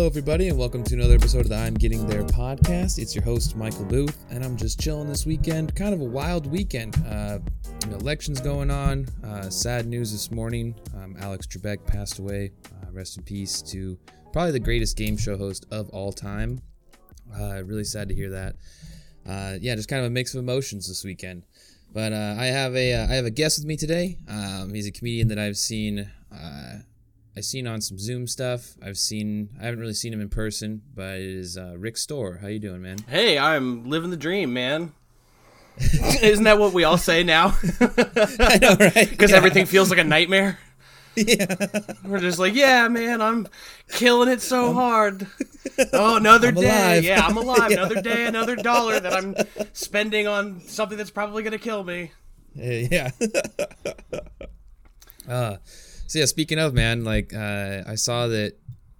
Hello, everybody, and welcome to another episode of the I'm Getting There podcast. It's your host, Michael Booth, and I'm just chilling this weekend. Kind of a wild weekend. Uh, you know, elections going on. Uh, sad news this morning. Um, Alex Trebek passed away. Uh, rest in peace to probably the greatest game show host of all time. Uh, really sad to hear that. Uh, yeah, just kind of a mix of emotions this weekend. But uh, I have a I have a guest with me today. Um, he's a comedian that I've seen I've seen on some Zoom stuff. I've seen I haven't really seen him in person, but it is uh, Rick Store. How you doing, man? Hey, I'm living the dream, man. Isn't that what we all say now? I know, right? Because Yeah. everything feels like a nightmare. Yeah, We're just like, yeah, man, I'm killing it so hard. Oh, another I'm day. alive. Yeah, I'm alive. Yeah. Another day, another dollar that I'm spending on something that's probably gonna kill me. yeah. uh, so yeah, speaking of man, like uh, I saw that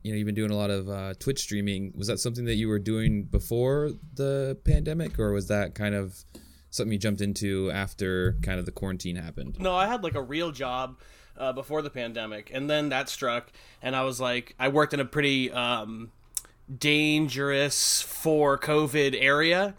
you know you've been doing a lot of uh, Twitch streaming. Was that something that you were doing before the pandemic, or was that kind of something you jumped into after kind of the quarantine happened? No, I had like a real job uh, before the pandemic, and then that struck, and I was like, I worked in a pretty um, dangerous for COVID area.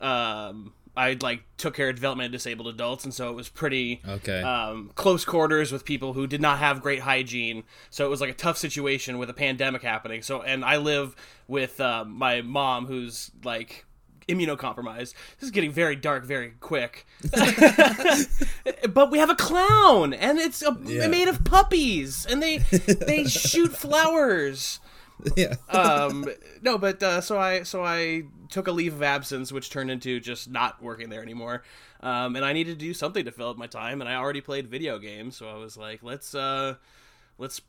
Um, I like took care of development of disabled adults, and so it was pretty Okay. um, close quarters with people who did not have great hygiene. So it was like a tough situation with a pandemic happening. So, and I live with um, my mom, who's like immunocompromised. This is getting very dark very quick. but we have a clown, and it's a, Yeah. made of puppies, and they they shoot flowers yeah. um no but uh, so i so i took a leave of absence which turned into just not working there anymore um and i needed to do something to fill up my time and i already played video games so i was like let's uh let's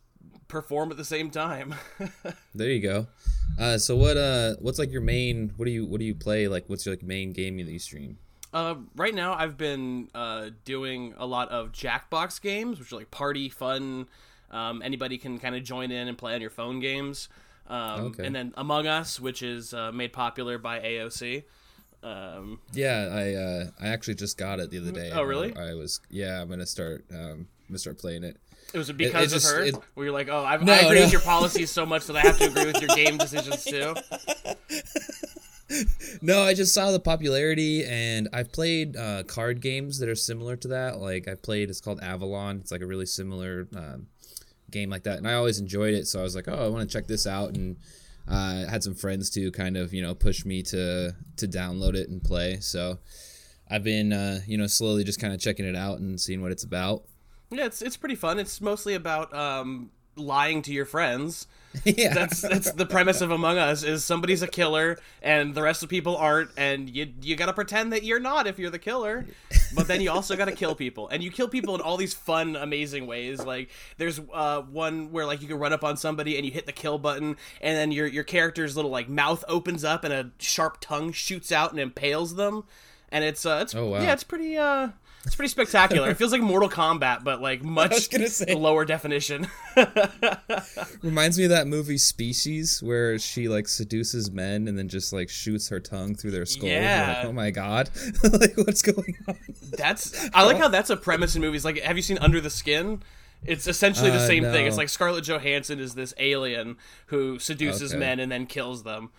perform at the same time There you go. Uh, so what? Uh, what's like your main? What do you? What do you play? Like, what's your like main game that you stream? uh right now i've been uh doing a lot of jackbox games which are like party fun um anybody can kind of join in and play on your phone games um Okay. and then among us which is uh, made popular by aoc um Yeah, I uh, I actually just got it the other day. Oh, really? I, I was yeah. I'm gonna start. Um, gonna start playing it. It was because it just- of her. it- where you're like, oh, I've, No, I agree no. with your policies so much that I have to agree with your game decisions too. No, I just saw the popularity, and I've played uh, card games that are similar to that. Like I played, it's called Avalon. It's like a really similar um, game like that, and I always enjoyed it. So I was like, oh, I want to check this out, and uh, had some friends to kind of you know push me to to download it and play. So I've been uh, you know slowly just kind of checking it out and seeing what it's about. Yeah, it's it's pretty fun. It's mostly about um, lying to your friends. yeah, That's that's the premise of Among Us is somebody's a killer and the rest of people aren't, and you you gotta pretend that you're not if you're the killer, but then you also gotta kill people, and you kill people in all these fun, amazing ways. Like there's uh, one where like you can run up on somebody and you hit the kill button, and then your your character's little like mouth opens up and a sharp tongue shoots out and impales them, and it's uh it's Oh, wow. yeah it's pretty uh. It's pretty spectacular. It feels like Mortal Kombat, but like much gonna say. lower definition. Reminds me of that movie Species, where she like seduces men and then just like shoots her tongue through their skull. Yeah. like, oh my god, like what's going on? That's I like how that's a premise in movies. Like, have you seen Under the Skin? It's essentially the Uh, same thing. It's like Scarlett Johansson is this alien who seduces Okay. men and then kills them.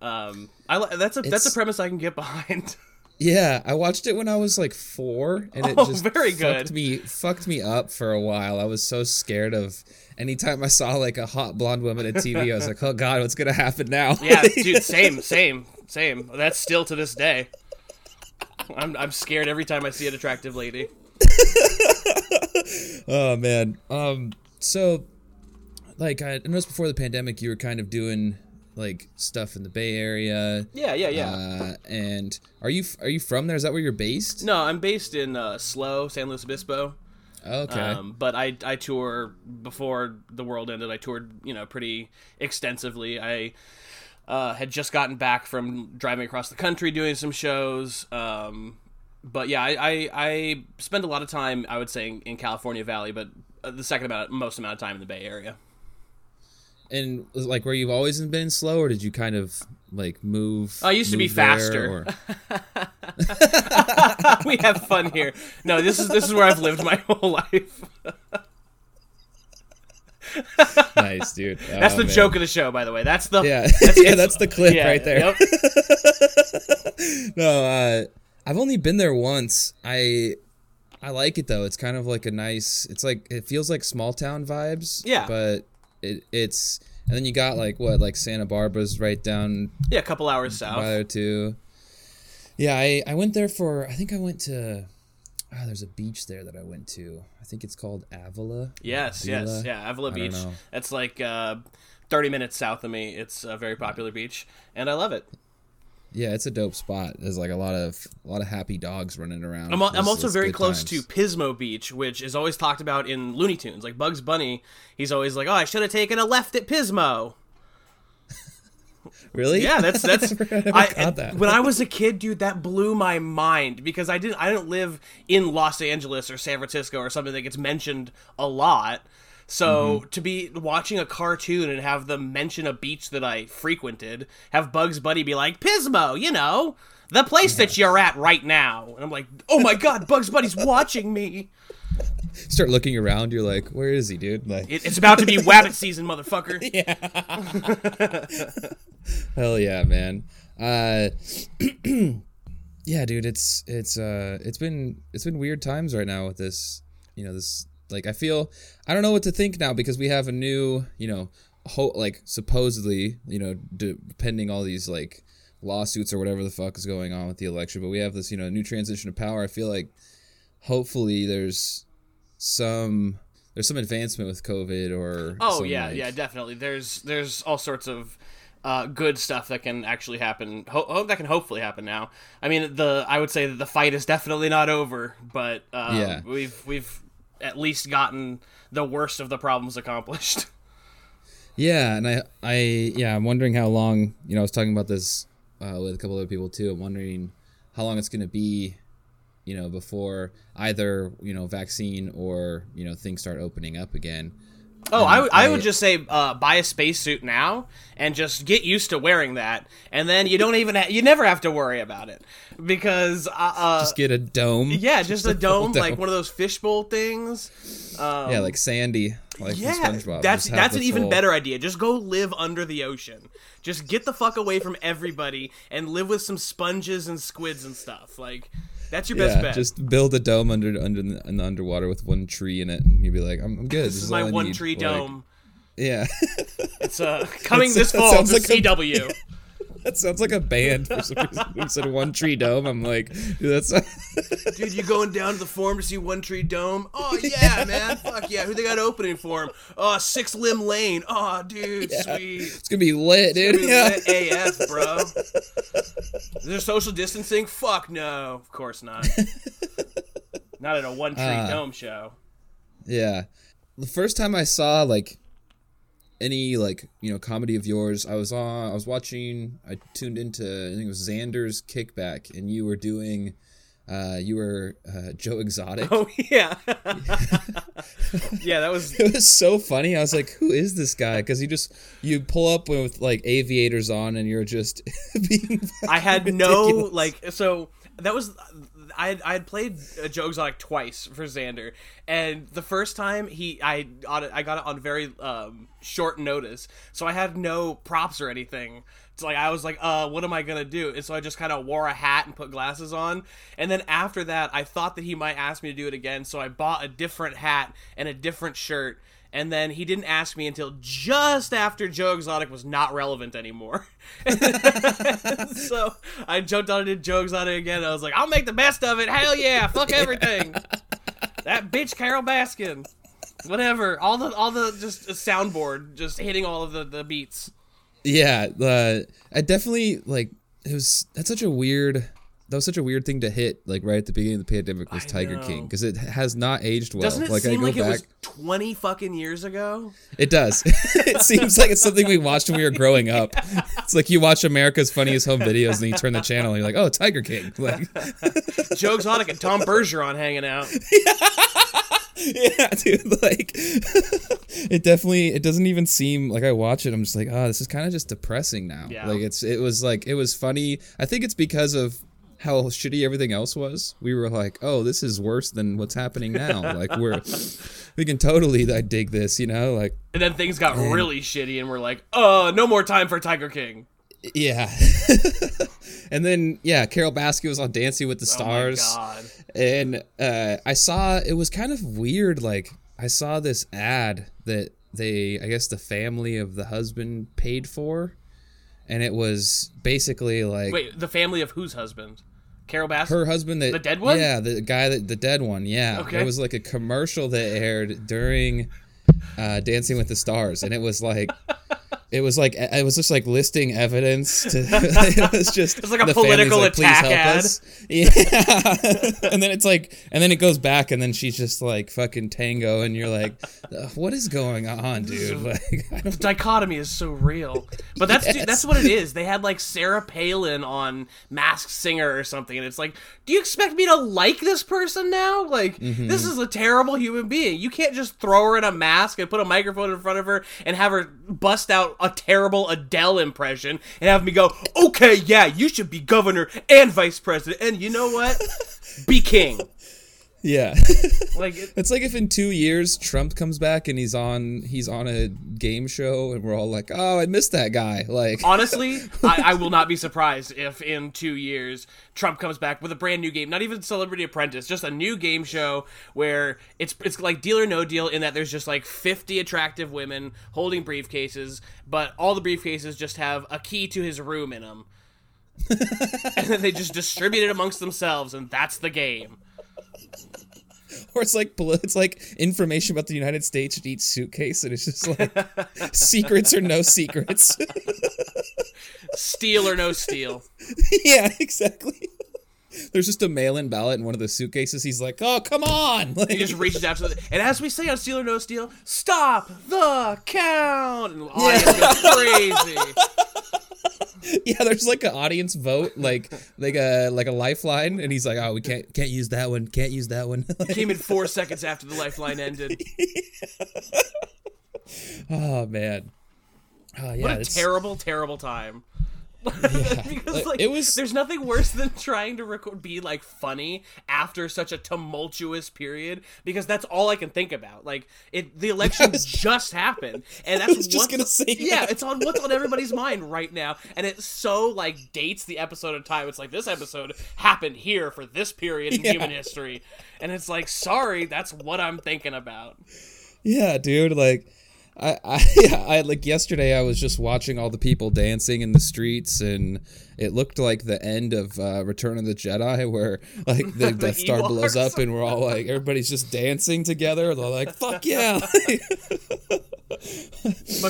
Um, I li- that's a that's a premise I can get behind. Yeah, I watched it when I was like four, and it Oh, just very fucked good. me fucked me up for a while. I was so scared of anytime I saw like a hot blonde woman at TV. I was like, oh god, what's gonna happen now? Yeah, dude, same, same, same. That's still to this day. I'm I'm scared every time I see an attractive lady. oh man. Um. So, like I noticed before the pandemic, you were kind of doing like stuff in the Bay Area. Yeah, yeah, yeah. Uh, and are you are you from there? Is that where you're based? no, I'm based in uh, Slow, San Luis Obispo. Okay. Um, but I I tour before the world ended. I toured you know pretty extensively. I Uh, had just gotten back from driving across the country doing some shows. Um, but yeah, I, I, I spend a lot of time, I would say, in, in California Valley, but uh, the second about most amount of time in the Bay Area. And like, where you've always been slow, or did you kind of like move? I used to be faster. we have fun here. No, this is this is where I've lived my whole life. nice, dude. That's Oh, the man. joke of the show, by the way. That's the Yeah, That's, yeah, that's the clip yeah, right there. yep. No, uh, I've only been there once. I I like it though. It's kind of like a nice. It's like it feels like small town vibes. Yeah. but it it's and then you got like what like Santa Barbara's right down Yeah, a couple hours south. there too. Yeah, I I went there for. I think I went to. Oh, there's a beach there that I went to. I think it's called Avila. Yes, yes, yeah. Avila Beach. That's like uh, 30 minutes south of me. It's a very popular beach, and I love it. Yeah, it's a dope spot. There's like a lot of a lot of happy dogs running around. I'm, al- I'm also very close times. to Pismo Beach, which is always talked about in Looney Tunes. Like Bugs Bunny, he's always like, "Oh, I should have taken a left at Pismo." Really? Yeah, that's that's. I never I, that. When I was a kid, dude, that blew my mind because I didn't I didn't live in Los Angeles or San Francisco or something that gets mentioned a lot. So Mm-hmm. to be watching a cartoon and have them mention a beach that I frequented, have Bugs Bunny be like Pismo, you know, the place that you're at right now, and I'm like, oh my god, Bugs Bunny's watching me. start looking around. You're like, where is he, dude? Like, It, it's about to be Wabbit season, motherfucker. Yeah. hell yeah, man. Uh, yeah, dude. It's it's uh it's been it's been weird times right now with this. You know, this like I feel I don't know what to think now because we have a new you know ho- like supposedly you know de- depending all these like lawsuits or whatever the fuck is going on with the election, but we have this you know new transition of power. I feel like hopefully there's some there's some advancement with COVID or Oh yeah, like- yeah, definitely. There's there's all sorts of uh, good stuff that can actually happen. Ho- ho- that can hopefully happen now. I mean, the I would say that the fight is definitely not over, but um, Yeah. we've we've at least gotten the worst of the problems accomplished. Yeah, and I, I, yeah, I'm wondering how long. You know, I was talking about this uh, with a couple other people too. I'm wondering how long it's going to be, you know, before either you know vaccine or you know things start opening up again. Oh, I, would- I I- would just say uh, buy a spacesuit now and just get used to wearing that, and then you don't even ha- you never have to worry about it because uh, uh, Just get a dome. yeah, just a full dome like one of those fishbowl things. Um, yeah, like Sandy, like Yeah, that's Just that's an even better idea. Just go live under the ocean. Just get the fuck away from everybody and live with some sponges and squids and stuff. Like that's your best Yeah, bet. just build a dome under under the, in the underwater with one tree in it, and you'd be like, I'm, I'm good. this is my one need." tree Like, dome. Yeah, It's uh coming That's- this fall sounds to like a- CW. that sounds like a band for some reason. You said one tree dome. I'm like, dude, that's. Dude, you going down to the forum to see One Tree Dome? Oh yeah, man. Fuck yeah. Who they got opening for him? Oh, Six Limb Lane. Oh, dude, sweet. It's gonna be lit, dude. Dude, Yeah. lit AF, bro. Is there social distancing? Fuck no. Of course not. not at a One Tree Uh, Dome show. Yeah. The first time I saw like any like, you know, comedy of yours, I was on I was watching I tuned into I think it was Xander's Kickback and you were doing uh you were uh Joe Exotic. Oh yeah. yeah, that was It was so funny. I was like, "Who is this guy?" Because you just you pull up with like aviators on, and you're just being. I had fucking no like so that was I had, I had played uh, Joe Exotic twice for Xander, and the first time he I I got it on very um, short notice, so I had no props or anything. It's like I was like, uh, what am I gonna do? And so I just kind of wore a hat and put glasses on, and then after that, I thought that he might ask me to do it again, so I bought a different hat and a different shirt. And then he didn't ask me until just after Joe Exotic was not relevant anymore. so I jumped on and did Joe Exotic again. I was like, I'll make the best of it. Hell yeah, fuck everything. that bitch Carole Baskin. Whatever. All the all the just a soundboard just hitting all of the, the beats. Yeah, uh, I definitely like it was. That's such a weird that was such a weird thing to hit like right at the beginning of the pandemic was I Tiger know. King because it has not aged well. Doesn't it like I seem go like back, it was twenty fucking years ago? it does. it seems like it's something we watched when we were growing up. It's like you watch America's Funniest Home Videos and you turn the channel and you're like, oh, Tiger King. Like, Joe Exotic and Tom Bergeron hanging out. yeah, dude. Like, it definitely. It doesn't even seem like I watch it. I'm just like, oh, this is kind of just depressing now. Yeah. Like it's. It was like it was funny. I think it's because of how shitty everything else was. We were like, oh, this is worse than what's happening now. like we're, we can totally like dig this. You know, like And then things got really shitty, and we're like, "Uh, no more time for Tiger King." yeah. and then yeah, Carole Baskin was on Dancing with the Stars. Oh my god! and uh, I saw it was kind of weird. Like I saw this ad that they, I guess, the family of the husband paid for, and it was basically like Wait, the family of whose husband? Carole Baskin. her husband that The dead one? Yeah, the guy that the dead one. Yeah, Okay. it was like a commercial that aired during uh, Dancing with the Stars, and it was like. It was like it was just like listing evidence to. it was just It's like a the political like, attack ad." us." Yeah, and then it's like, and then it goes back, and then she's just like fucking tango, and you're like, "Uh, what is going on, dude? Like, dichotomy is so real. But that's Yes. that's what it is. They had like Sarah Palin on Masked Singer or something, and it's like, do you expect me to like this person now? Like, Mm-hmm. this is a terrible human being. You can't just throw her in a mask and put a microphone in front of her and have her bust out a terrible Adele impression and have me go, okay, yeah, you should be governor and vice president, and you know what? Be king. Yeah, Like, it, it's like if in two years Trump comes back and he's on he's on a game show, and we're all like, oh, I missed that guy. Like, Honestly, I, I will not be surprised if in two years Trump comes back with a brand new game, not even Celebrity Apprentice, just a new game show where it's it's like Deal or No Deal in that there's just like 50 attractive women holding briefcases, but all the briefcases just have a key to his room in them. and then they just distribute it amongst themselves, and that's the game. or it's like it's like information about the United States in each suitcase, and it's just like secrets or no secrets. Steal or no steal. yeah, exactly. There's just a mail-in ballot in one of the suitcases. He's like, "Oh, come on!" Like, He just reaches out to the, and as we say on Steal or No Steal, stop the count, and the audience goes crazy. yeah, there's like an audience vote, like like a like a lifeline, and he's like, "Oh, we can't can't use that one, can't use that one." Came in four seconds after the lifeline ended. oh man, oh yeah, What a it's- terrible, terrible time. because like it was- there's nothing worse than trying to record be like funny after such a tumultuous period because that's all I can think about. Like it the election just happened and that's was just gonna say Yeah, that. it's on what's on everybody's mind right now and it so like dates the episode of time. It's like this episode happened here for this period in Yeah. human history. And it's like sorry, that's what I'm thinking about. Yeah, dude. Like, I, I, I like yesterday. I was just watching all the people dancing in the streets, and it looked like the end of uh, Return of the Jedi, where like the Death Star blows up, and we're all like, everybody's just dancing together. They're like, "Fuck yeah!" Bunch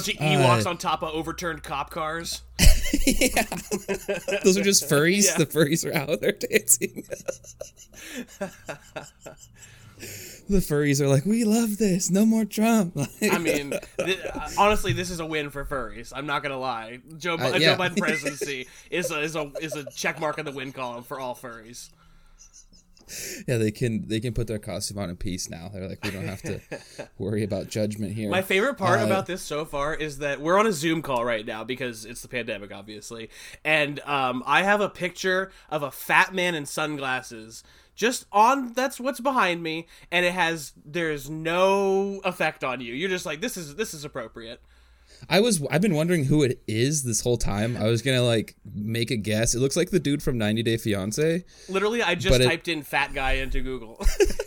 of Ewoks on top of overturned cop cars. yeah, Those are just furries. Yeah. The furries are out there dancing. The furries are like, "We love this. No more Trump." I mean, th- honestly, this is a win for furries. I'm not gonna lie. Joe, Uh, yeah. Joe Biden presidency is a is a is a check mark in the win column for all furries. yeah, they can they can put their costume on in peace now. They're like, we don't have to worry about judgment here. My favorite part Uh, about this so far is that we're on a Zoom call right now because it's the pandemic, obviously, and um, I have a picture of a fat man in sunglasses. Just on that's what's behind me, and it has there's no effect on you. You're just like this is this is appropriate. I was I've been wondering who it is this whole time. I was gonna like make a guess. It looks like the dude from 90 Day Fiance. Literally, I just But it- typed in "fat guy" into Google,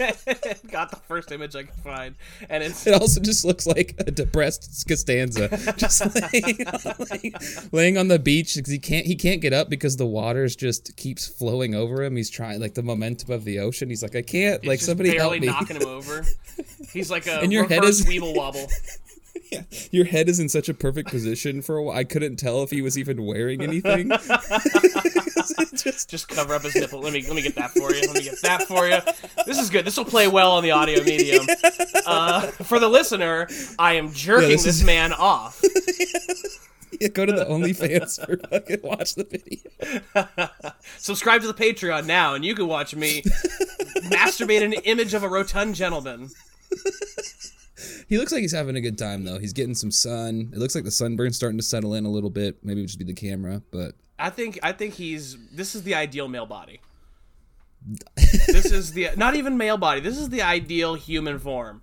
got the first image I could find, and it's It also just looks like a depressed Costanza, just laying on, like, laying on the beach because he can't he can't get up because the waters just keeps flowing over him. He's trying like the momentum of the ocean. He's like I can't like just somebody help me. knocking him over. He's like a And your head is- weeble wobble. Yeah. Your head is in such a perfect position for a while. I couldn't tell if he was even wearing anything. Just- Just cover up his nipple. Let me let me get that for you. Let me get that for you. This is good. This will play well on the audio medium. Uh, for the listener, I am jerking this this is- man off. yeah, go to the OnlyFans for fucking watch the video. Subscribe to the Patreon now, and you can watch me masturbate an image of a rotund gentleman. He looks like he's having a good time though. He's getting some sun. It looks like the sunburn's starting to settle in a little bit. Maybe it would just be the camera, but I think I think he's this is the ideal male body. this is the not even male body. This is the ideal human form.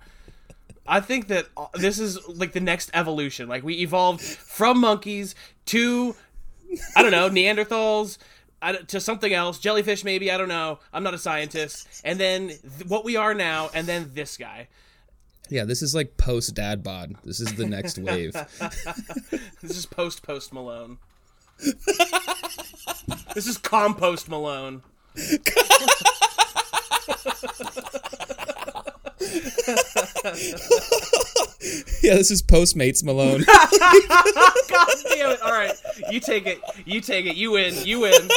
I think that uh, this is like the next evolution. Like we evolved from monkeys to I don't know Neanderthals to something else, jellyfish maybe. I don't know. I'm not a scientist. And then th- what we are now, and then this guy. Yeah, this is like post dad bod. This is the next wave. This is post Post Malone. this is compost Malone. yeah, this is Postmates Malone. God damn it! All right, you take it. You take it. You win. You win.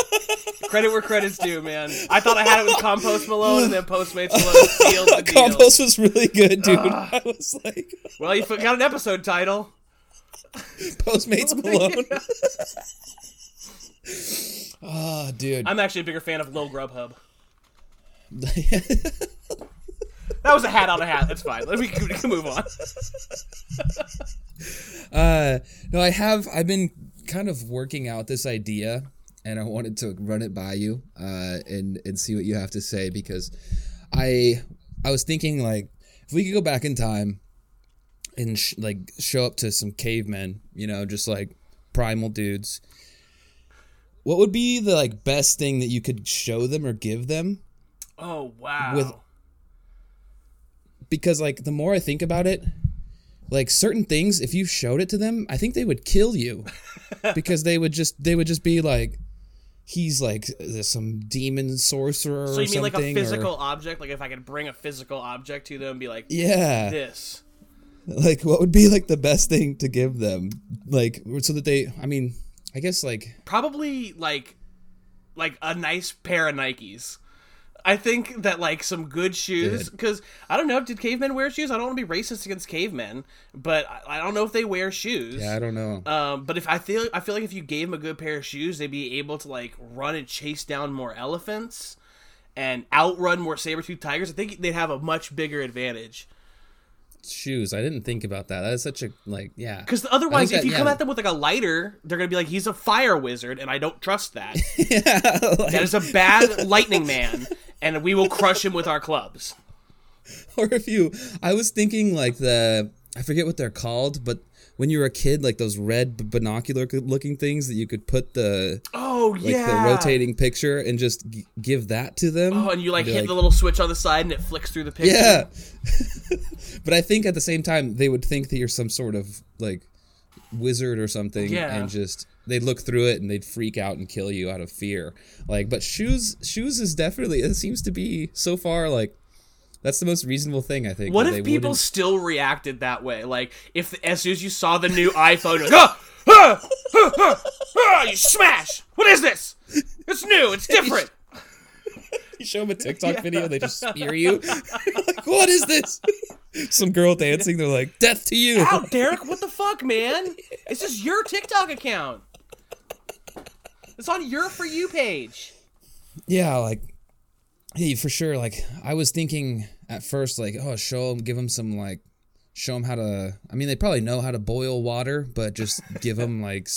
Credit where credit's due, man. I thought I had it with Compost Malone, and then Postmates Malone sealed the deal. Compost was really good, dude. I was like, Well, you got an episode title. Postmates Malone. oh, dude. I'm actually a bigger fan of Lil Grubhub. That was a hat on a hat. That's fine. Let me we can move on. Uh, no, I have. I've been kind of working out this idea, and I wanted to run it by you, uh, and and see what you have to say because I I was thinking like if we could go back in time and sh- like show up to some cavemen, you know, just like primal dudes. What would be the like best thing that you could show them or give them? Oh wow. With- Because like the more I think about it, like certain things, if you showed it to them, I think they would kill you because they would just they would just be like, he's like some demon sorcerer. Or something. So you mean like a something, or- physical object? Like if I could bring a physical object to them and be like, yeah, this. like what would be like the best thing to give them, like so that they. I mean, I guess like probably like like a nice pair of Nikes. I think that like some good shoes because I don't know. If did cavemen wear shoes? I don't want to be racist against cavemen, but I, I don't know if they wear shoes. yeah, I don't know. Um, but if I feel I feel like if you gave them a good pair of shoes, they'd be able to like run and chase down more elephants and outrun more saber tooth tigers. I think they'd have a much bigger advantage. Shoes. I didn't think about that. That is such a like yeah. Because otherwise, if think you that- come at them with like a lighter, they're gonna be like, "He's a fire wizard," and I don't trust that. yeah, like- That is a bad lightning man, and we will crush him with our clubs. or if you i was thinking like the i forget what they're called but when you were a kid like those red binocular looking things that you could put the Oh like yeah, the rotating picture and just g- give that to them Oh, and you like hit the little switch on the side, and it flicks through the picture. yeah but i think at the same time they would think that you're some sort of like wizard or something Yeah. and just they'd look through it and they'd freak out and kill you out of fear like but shoes shoes is definitely it seems to be so far like that's the most reasonable thing i think What if people wouldn't- still reacted that way? Like, if as soon as you saw the new iPhone, like, ah, ah, ah, ah, ah, you smash! What is this? It's new. It's different. You show them a TikTok video, they just spear you. Like, what is this? Some girl dancing, they're like, death to you. Ow, Derek! What the fuck, man? It's just your TikTok account. It's on your for you page. Yeah, like, yeah, for sure. Like, I was thinking at first, like, oh, show them, give them some, like, show them how to. I mean, they probably know how to boil water, but just give them, like,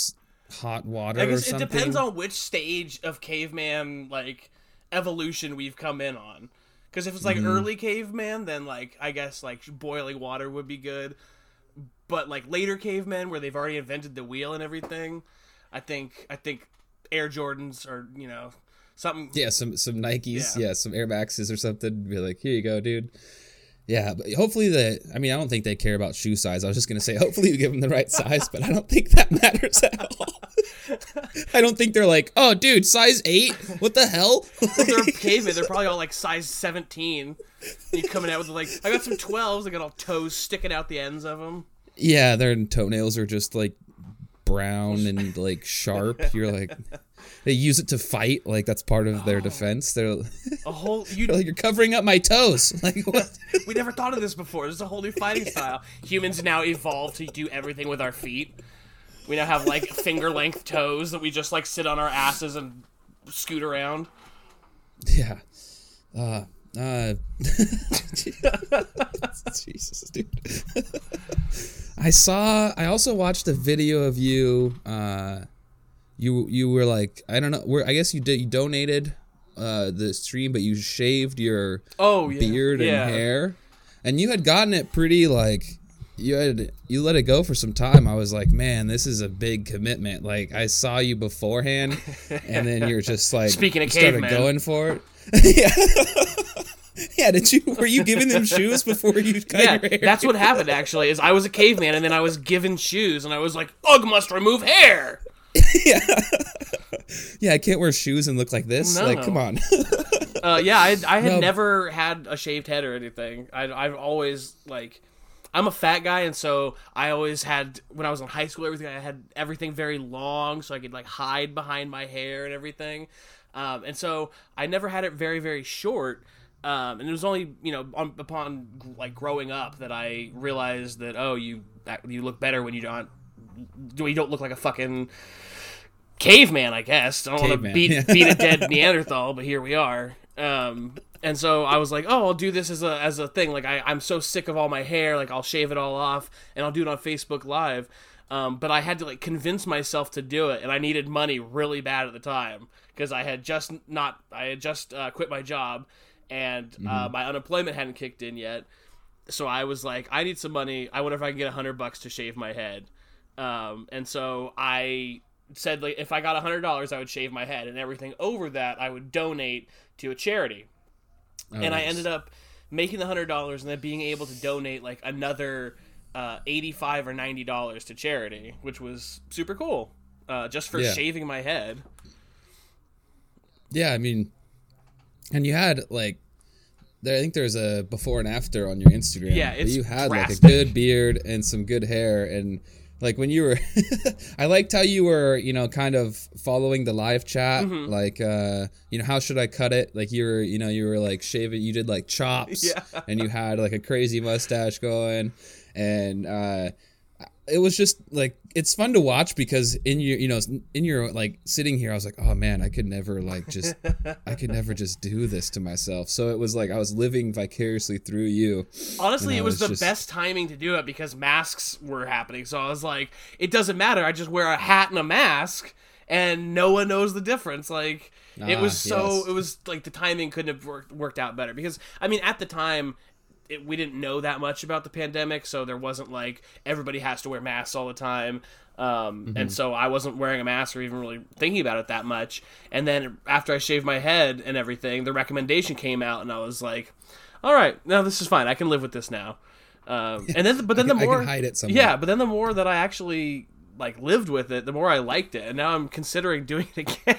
hot water I or guess it depends on which stage of caveman like evolution we've come in on. Because if it's like Mm-hmm. early caveman, then like I guess like boiling water would be good. But like later cavemen, where they've already invented the wheel and everything, I think I think Air Jordans or you know something. Yeah, some some Nikes, Yeah. yeah, some Air Maxes or something. Be like, here you go, dude. Yeah, but hopefully the. I mean, I don't think they care about shoe size. I was just gonna say, hopefully you give them the right size, but I don't think that matters at all. I don't think they're like, oh, dude, size eight. What the hell? They're cavemen. They're probably all like size seventeen. You coming out with like I got some twelves. I got all toes sticking out the ends of them. yeah, their toenails are just like brown and like sharp. You're like, they use it to fight. Like that's part of their defense. They're, A whole you like, you're covering up my toes. Like what? we never thought of this before. This is a whole new fighting style. Humans now evolved to do everything with our feet. We now have like finger length toes that we just like sit on our asses and scoot around. yeah. Uh, uh, Jesus, dude. I saw. I also watched a video of you. Uh, you you were like I don't know. Where I guess you did. You donated uh, the stream, but you shaved your Oh yeah. beard yeah. and hair, and you had gotten it pretty like you had you let it go for some time. I was like, man, this is a big commitment. Like I saw you beforehand, and then you're just like Speaking of started cavemen. going for it. yeah. yeah. Did you were you giving them shoes before you cut Yeah, your hair? that's what happened actually. Is I was a caveman and then I was given shoes and I was like, "Ugh, must remove hair." yeah. yeah, I can't wear shoes and look like this. No. Like, come on. Uh, yeah, I, I had No. never had a shaved head or anything. I, I've always like, I'm a fat guy, and so I always had when I was in high school, everything I had everything very long, so I could like hide behind my hair and everything. Um, and so I never had it very very short. Um, and it was only you know on, upon like growing up that I realized that oh you you look better when you don't you don't look like a fucking caveman, I guess. I don't want to beat beat a dead Neanderthal, but here we are. Um, and so I was like, oh, I'll do this as a as a thing. Like I, I'm so sick of all my hair, like I'll shave it all off and I'll do it on Facebook Live. Um, but I had to like convince myself to do it, and I needed money really bad at the time because I had just not I had just uh, quit my job, and uh, my unemployment hadn't kicked in yet. So I was like, I need some money. I wonder if I can get a hundred bucks to shave my head. Um, and so I said like if I got a hundred dollars, I would shave my head, and everything over that I would donate to a charity. and I ended up making the hundred dollars, and then being able to donate like another uh, eighty-five or ninety dollars to charity, which was super cool. Uh, just for Yeah. shaving my head. Yeah, I mean, and you had like, there. I think there's a before and after on your Instagram. Yeah, it's you had like a good beard and some good hair, and like when you were, I liked how you were, you know, kind of following the live chat. Mm-hmm. Like, uh, you know, how should I cut it? Like you were, you know, you were like shaving. You did like chops, Yeah. and you had like a crazy mustache going, and uh, it was just like it's fun to watch because in your you know in your like sitting here i was like oh man i could never like just i could never just do this to myself so it was like i was living vicariously through you Honestly, it was, was the just- best timing to do it because masks were happening. So I was like, it doesn't matter. I just wear a hat and a mask, and no one knows the difference. Like it Ah, was so. yes. It was like the timing couldn't have worked worked out better because I mean at the time. It, we didn't know that much about the pandemic, so there wasn't like everybody has to wear masks all the time. Um, Mm-hmm. And so I wasn't wearing a mask or even really thinking about it that much. And then after I shaved my head and everything, the recommendation came out, and I was like, "All right, now this is fine. I can live with this now." Um, and then, but then the more hide it somewhere. yeah, but then the more that I actually like lived with it, the more I liked it, and now I'm considering doing it again.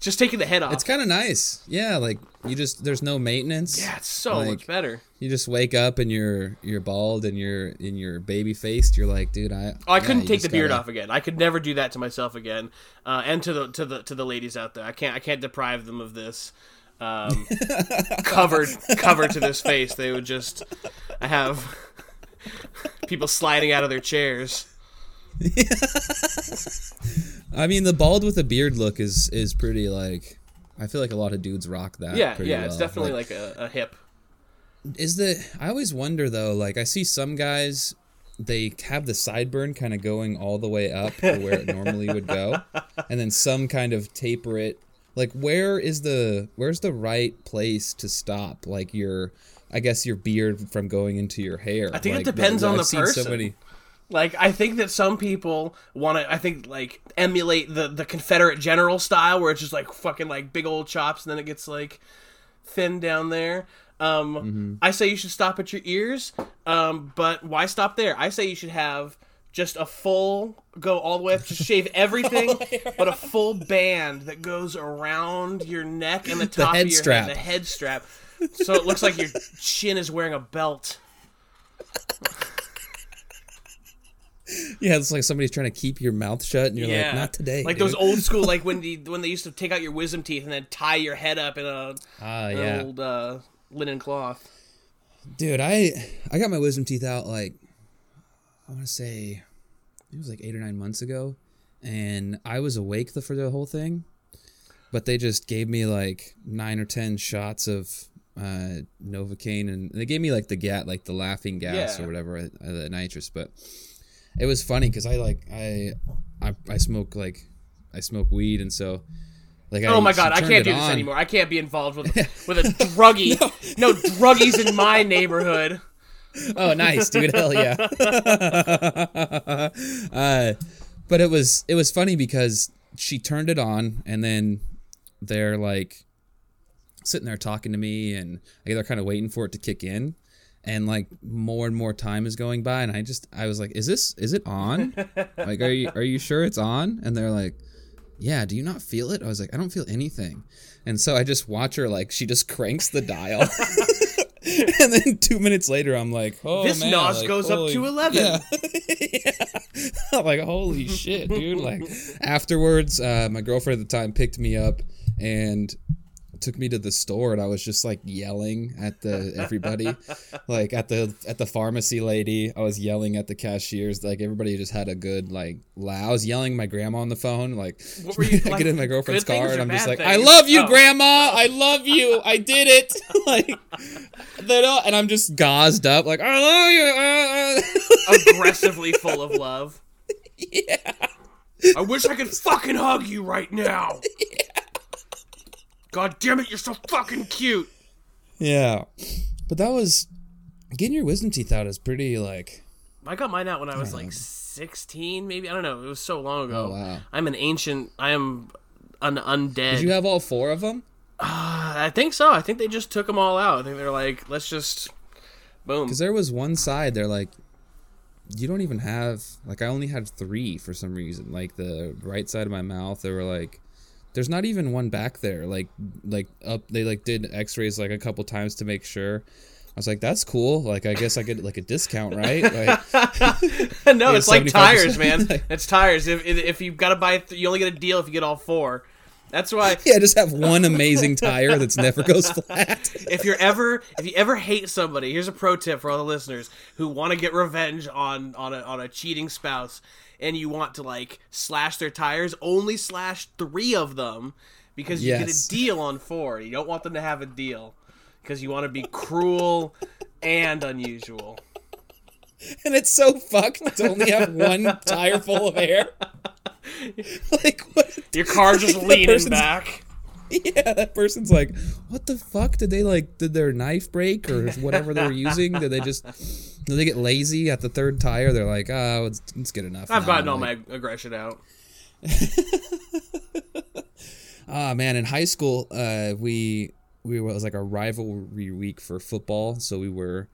Just taking the head off. it's kind of nice yeah like you just there's no maintenance yeah, it's so like, much better. you just wake up and you're you're bald and you're in your baby faced you're like dude i Oh, I yeah, couldn't take the beard gotta- off again. I could never do that to myself again. Uh, and to the to the to the ladies out there, I can't I can't deprive them of this. Um, covered covered to this face, they would just I have people sliding out of their chairs. i mean the bald with a beard look is is pretty like i feel like a lot of dudes rock that Yeah, pretty yeah, it's definitely like, a, a hip. is the i always wonder though like i see some guys they have the sideburn kind of going all the way up to where it normally would go and then some kind of taper it like where is the where's the right place to stop like your i guess your beard from going into your hair I think it like, depends on I've the seen so person. many- Like I think that some people want to. I think like emulate the the Confederate general style, where it's just like fucking like big old chops, and then it gets like thin down there. Um, Mm-hmm. I say you should stop at your ears, um, but why stop there? I say you should have just a full go all the way up, just shave everything, but a full band that goes around your neck and the top head of your strap. head, the head strap, so it looks like your chin is wearing a belt. yeah, it's like somebody's trying to keep your mouth shut, and you're yeah, like, not today. Like dude." those old school, like when the when they used to take out your wisdom teeth and then tie your head up in a an yeah, old uh, linen cloth. dude. I I got my wisdom teeth out like I want to say it was like eight or nine months ago, and I was awake the, for the whole thing, but they just gave me like nine or ten shots of uh, Novocaine, and they gave me like the gat, like the laughing gas Yeah. or whatever, uh, the nitrous. But it was funny because I like I, I I smoke like I smoke weed, and so. Like Oh my god, I can't do this on. anymore. I can't be involved with with a druggie. no. druggies in my neighborhood. Oh, nice, dude. Hell yeah. uh, but it was it was funny because she turned it on, and then they're like sitting there talking to me, and they're kind of waiting for it to kick in. And like more and more time is going by, and I just I was like, "Is this is it on? like, are you are you sure it's on?" And they're like, "Yeah, do you not feel it?" I was like, "I don't feel anything." And so I just watch her like she just cranks the dial. and then two minutes later, I'm like, "Oh This man, nos like, goes up to 11. Yeah. yeah. I'm like, holy shit, dude! Like afterwards, uh, my girlfriend at the time picked me up and took me to the store, and I was just like yelling at the everybody, like at the at the pharmacy lady. I was yelling at the cashiers. Like everybody just had a good like loud. I was yelling at my grandma on the phone. Like What were you, I like, get in my girlfriend's car and I'm just like, I love you, Oh. grandma. I love you. I did it. like, they don't, and I'm just gauzed up, like, I love you. uh, uh." aggressively full of love. yeah. I wish I could fucking hug you right now. God damn it, you're so fucking cute. Yeah. But that was getting your wisdom teeth out is pretty like I got mine out when I was like 16, maybe. I don't know. It was so long ago. Oh, wow. I'm an ancient. I am an undead. Did you have all four of them? Uh, I think so. I think they just took them all out. I think they're like, let's just boom. Because there was one side they're like, you don't even have like I only had three for some reason. Like the right side of my mouth, they were like, there's not even one back there. Like like up, they like did X-rays like a couple times to make sure. I was like, that's cool. Like I guess I get like a discount, right? Like, no, it's like tires, man. It's tires. If if you've got to buy, th- you only get a deal if you get all four. That's why. yeah, just have one amazing tire that's never goes flat. if you're ever if you ever hate somebody, here's a pro tip for all the listeners who want to get revenge on on a on a cheating spouse and you want to like slash their tires, only slash 3 of them because you get a deal on 4. You don't want them to have a deal because you want to be cruel and unusual. and it's so fucked to only have one tire full of air. like what? Your car just The leaning back. Yeah, that person's like, what the fuck? Did they like? Did their knife break or whatever they were using? Did they just? They get lazy at the third tire? They're like, oh, it's, it's good enough. I've now." gotten all like, my aggression out. Ah, man, in high school, uh, we we was like a rivalry week for football, so we were.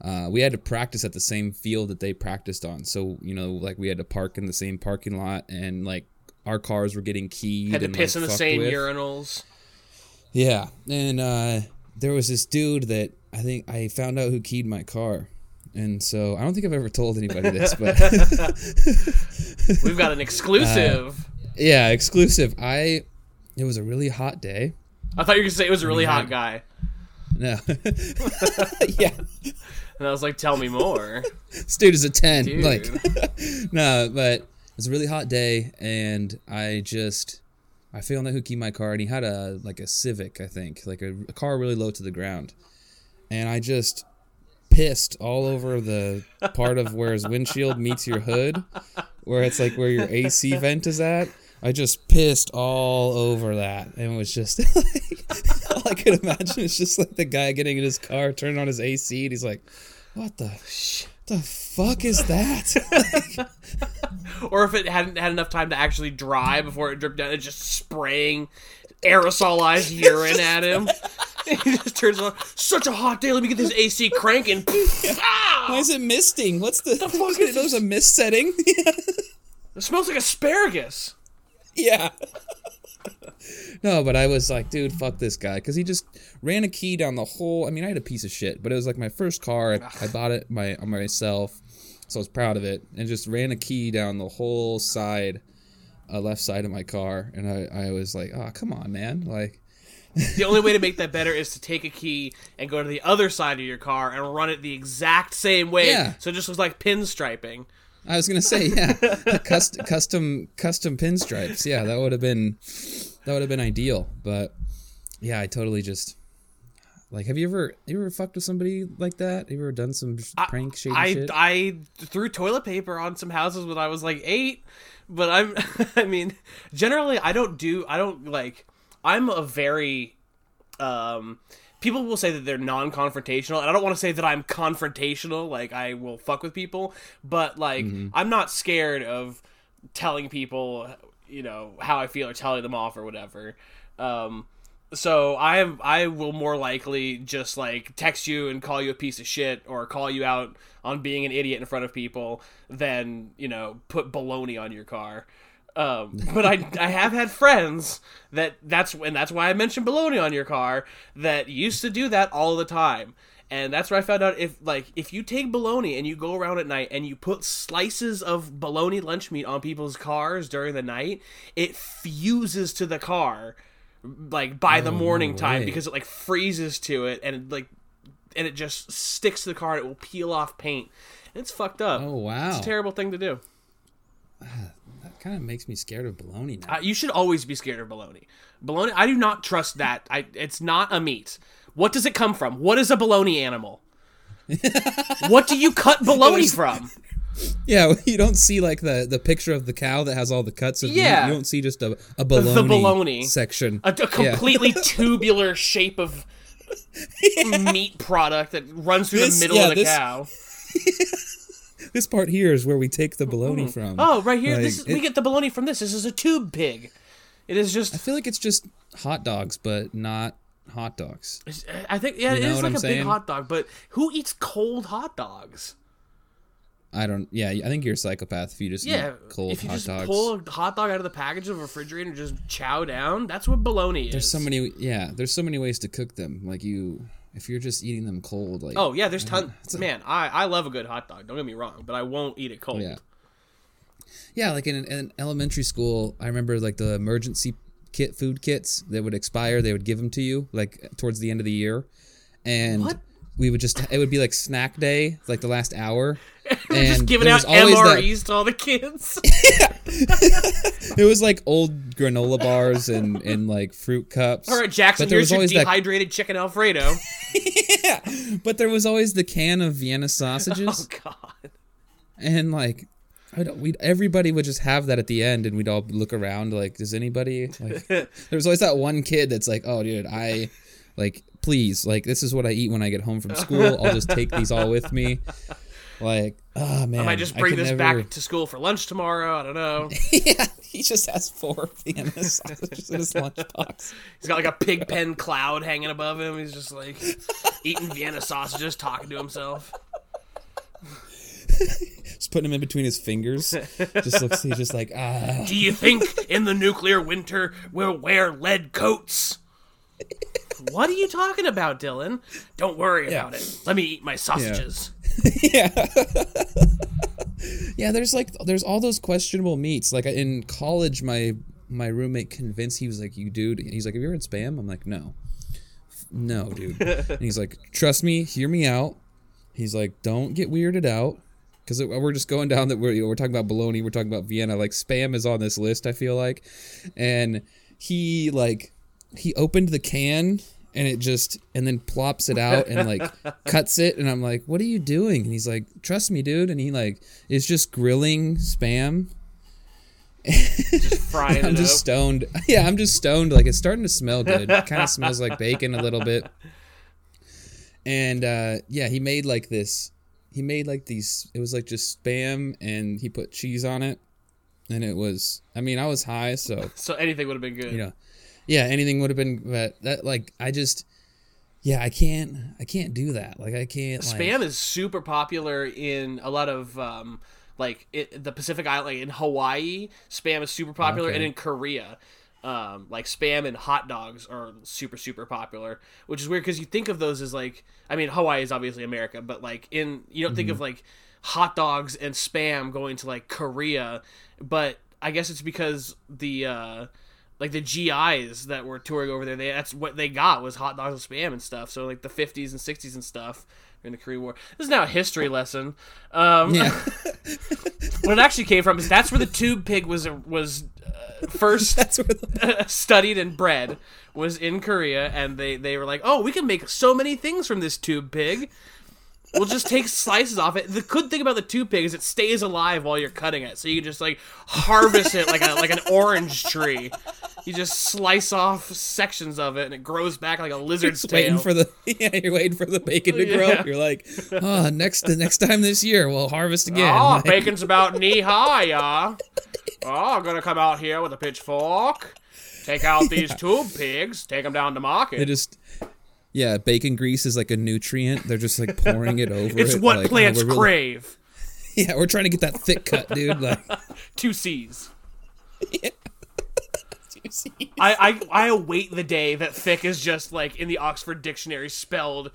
Uh, we had to practice at the same field that they practiced on. So, you know, like we had to park in the same parking lot and like our cars were getting keyed Had to and piss like, in the same with. urinals. Yeah, and uh, there was this dude that I think I found out who keyed my car, and so I don't think I've ever told anybody this, but We've got an exclusive. Uh, yeah, exclusive. I it was a really hot day. I thought you were gonna say it was a really hot guy, No, yeah, and I was like, "Tell me more." this dude is a ten. Dude. Like, no, but it was a really hot day, and I just I found out who keyed my car, and he had a like a Civic, I think, like a, a car really low to the ground, and I just pissed all over the part of where his windshield meets your hood, where it's like where your AC vent is at. I just pissed all over that, and it was just like all I could imagine is just like the guy getting in his car, turning on his AC, and he's like, "What the sh- the fuck is that?" or if it hadn't had enough time to actually dry before it dripped down, it's just spraying aerosolized urine at him. he just turns on. Such a hot day. Let me get this AC cranking. Why is it misting? What's the, the fuck is There's a mist setting. It smells like asparagus. yeah. no, but I was like, dude, fuck this guy, because he just ran a key down the whole. I mean, I had a piece of shit, but it was like my first car. I, I bought it my on myself, so I was proud of it, and just ran a key down the whole side, uh, left side of my car, and I, I was like, oh come on, man, like. The only way to make that better is to take a key and go to the other side of your car and run it the exact same way. Yeah. So it just looks like pinstriping. I was gonna say, yeah, custom, custom, custom pinstripes. Yeah, that would have been, that would have been ideal. But yeah, I totally just like. Have you ever, you ever fucked with somebody like that? Have you ever done some prank shady I shit? I threw toilet paper on some houses when I was like eight, but I'm I mean generally I don't do I don't like I'm a very um people will say that they're non-confrontational and I don't want to say that I'm confrontational like I will fuck with people but like I'm not scared of telling people you know how I feel or telling them off or whatever um so I am I will more likely just like text you and call you a piece of shit or call you out on being an idiot in front of people than you know put baloney on your car. Um, but I I have had friends that that's and that's why I mentioned baloney on your car that used to do that all the time. And that's where I found out if like if you take bologna and you go around at night and you put slices of bologna lunch meat on people's cars during the night, it fuses to the car like by the Oh, morning time way. because it like freezes to it and it, like and it just sticks to the car and it will peel off paint. It's fucked up. oh wow, It's a terrible thing to do. That kind of makes me scared of bologna now. Uh, you should always be scared of bologna. Bologna, I do not trust that. I it's not a meat. What does it come from? What is a bologna animal? what do you cut bologna from? yeah, you don't see like the the picture of the cow that has all the cuts of meat. Yeah. You don't see just a a bologna, the bologna. section. A, a completely tubular shape of meat product that runs through This- the middle yeah, of the this- cow. This part here is where we take the mm-hmm. bologna from. Oh, right here. Like, this is, we get the bologna from this. This is a tube pig. It is just I feel like it's just hot dogs, but not hot dogs. I think yeah, You know is what like I'm a big hot dog, but who eats cold hot dogs? I don't. Yeah, I think you're a psychopath if you just Yeah, eat cold if you hot just dogs. pull a hot dog out of the package of a refrigerator and just chow down, that's what bologna is. there's so many. Yeah, there's so many ways to cook them. Like you, if you're just eating them cold, like Oh yeah, there's uh, tons. Man, I I love a good hot dog. Don't get me wrong, but I won't eat it cold. yeah, yeah. Like in, in elementary school, I remember like the emergency kit food kits that would expire. They would give them to you like towards the end of the year, and What? we would just it would be like snack day, like the last hour. And just giving out always that- MREs to all the kids. It was like old granola bars and, and like fruit cups. all right, Jackson, here's was your always that- dehydrated chicken Alfredo. But there was always the can of Vienna sausages, oh God. and like, I don't, we'd everybody would just have that at the end, and we'd all look around like, does anybody like? there was always that one kid that's like, oh, dude, I like, please, like, this is what I eat when I get home from school. I'll just take these all with me. Like, oh man, I might just bring this never- back to school for lunch tomorrow. I don't know. yeah, he just has four Vienna sausages in his lunchbox. He's got like a pig pen cloud hanging above him. He's just like eating Vienna sausages, talking to himself. Just putting them in between his fingers. Just looks, he's just like, ah. Do you think in the nuclear winter we'll wear lead coats? What are you talking about, Dylan? Don't worry about it. Let me eat my sausages. yeah. yeah, yeah, there's like there's all those questionable meats. Like in college, my my roommate convinced he was like, "You dude," he's like, "Have you ever had spam?" I'm like, "No, no, dude." and he's like, "Trust me, hear me out." He's like, "Don't get weirded out." Because we're just going down that we're, you know, we're talking about bologna, we're talking about Vienna. Like spam is on this list, I feel like, and he like he opened the can and it just and then plops it out and like cuts it and I'm like, "What are you doing?" And he's like, "Trust me, dude." And he like is just grilling spam. Just frying I'm just up. stoned. Yeah, I'm just stoned. Like it's starting to smell good. It kind of smells like bacon a little bit. And uh yeah, he made like this. He made like these. It was like just spam, and he put cheese on it. And it was. I mean, I was high, so So anything would have been good. you know yeah anything would have been but that like i just yeah i can't i can't do that like i can't like, Spam is super popular in a lot of um, like it, the Pacific Island, like in Hawaii. Spam is super popular, Okay. and in Korea. um, like spam and hot dogs are super super popular, which is weird because you think of those as like I mean Hawaii is obviously America, but like in you don't think of like hot dogs and spam going to like Korea, but I guess it's because the uh, like the GIs that were touring over there, they that's what they got was hot dogs and spam and stuff. So like the 50s and 60s and stuff in the Korean War. This is now a history lesson. Um, Yeah. what it actually came from is that's where the tube pig was was uh, first the, studied and bred was in Korea, and they they were like, oh, we can make so many things from this tube pig. We'll just take slices off it. The good thing about the tube pig is it stays alive while you're cutting it, so you can just like harvest it like a like an orange tree. You just slice off sections of it, and it grows back like a lizard's waiting tail. for the yeah, you're waiting for the bacon to grow. Yeah. You're like, oh, next the next time this year we'll harvest again. Oh, Like, bacon's about knee high, yeah. Oh, I'm gonna come out here with a pitchfork, take out these tube pigs, take them down to market. They just yeah, bacon grease is like a nutrient. They're just like pouring it over. It's it, what like, oh, plants really- crave. Yeah, we're trying to get that thick cut, dude. Like, Two C's. I, I I await the day that thick is just like in the Oxford Dictionary spelled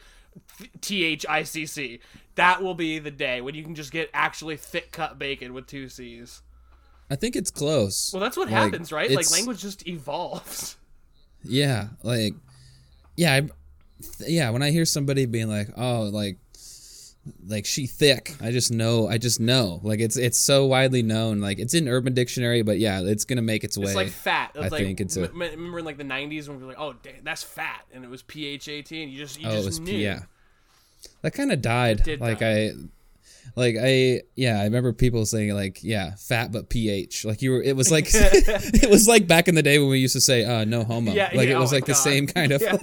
T H I C C. That will be the day when you can just get actually thick cut bacon with two C's. I think it's close. Well, that's what Like, happens, right? Like language just evolves. Yeah, like yeah, I, yeah. When I hear somebody being like, "Oh, like, like she thick," I just know. I just know. Like it's it's so widely known. Like it's in Urban Dictionary, but yeah, it's gonna make its way. It's like fat. It's I like, think it's a- m- remember in like the '90s when we were like, "Oh, dang, that's fat," and it was PH eighteen. You just you oh, just it was knew. yeah. That kind of died. like die. I, like I yeah, I remember people saying like yeah, fat but pH. Like you were. It was like it was like back in the day when we used to say uh, no homo. Yeah, like yeah, it was oh like the God. same kind of.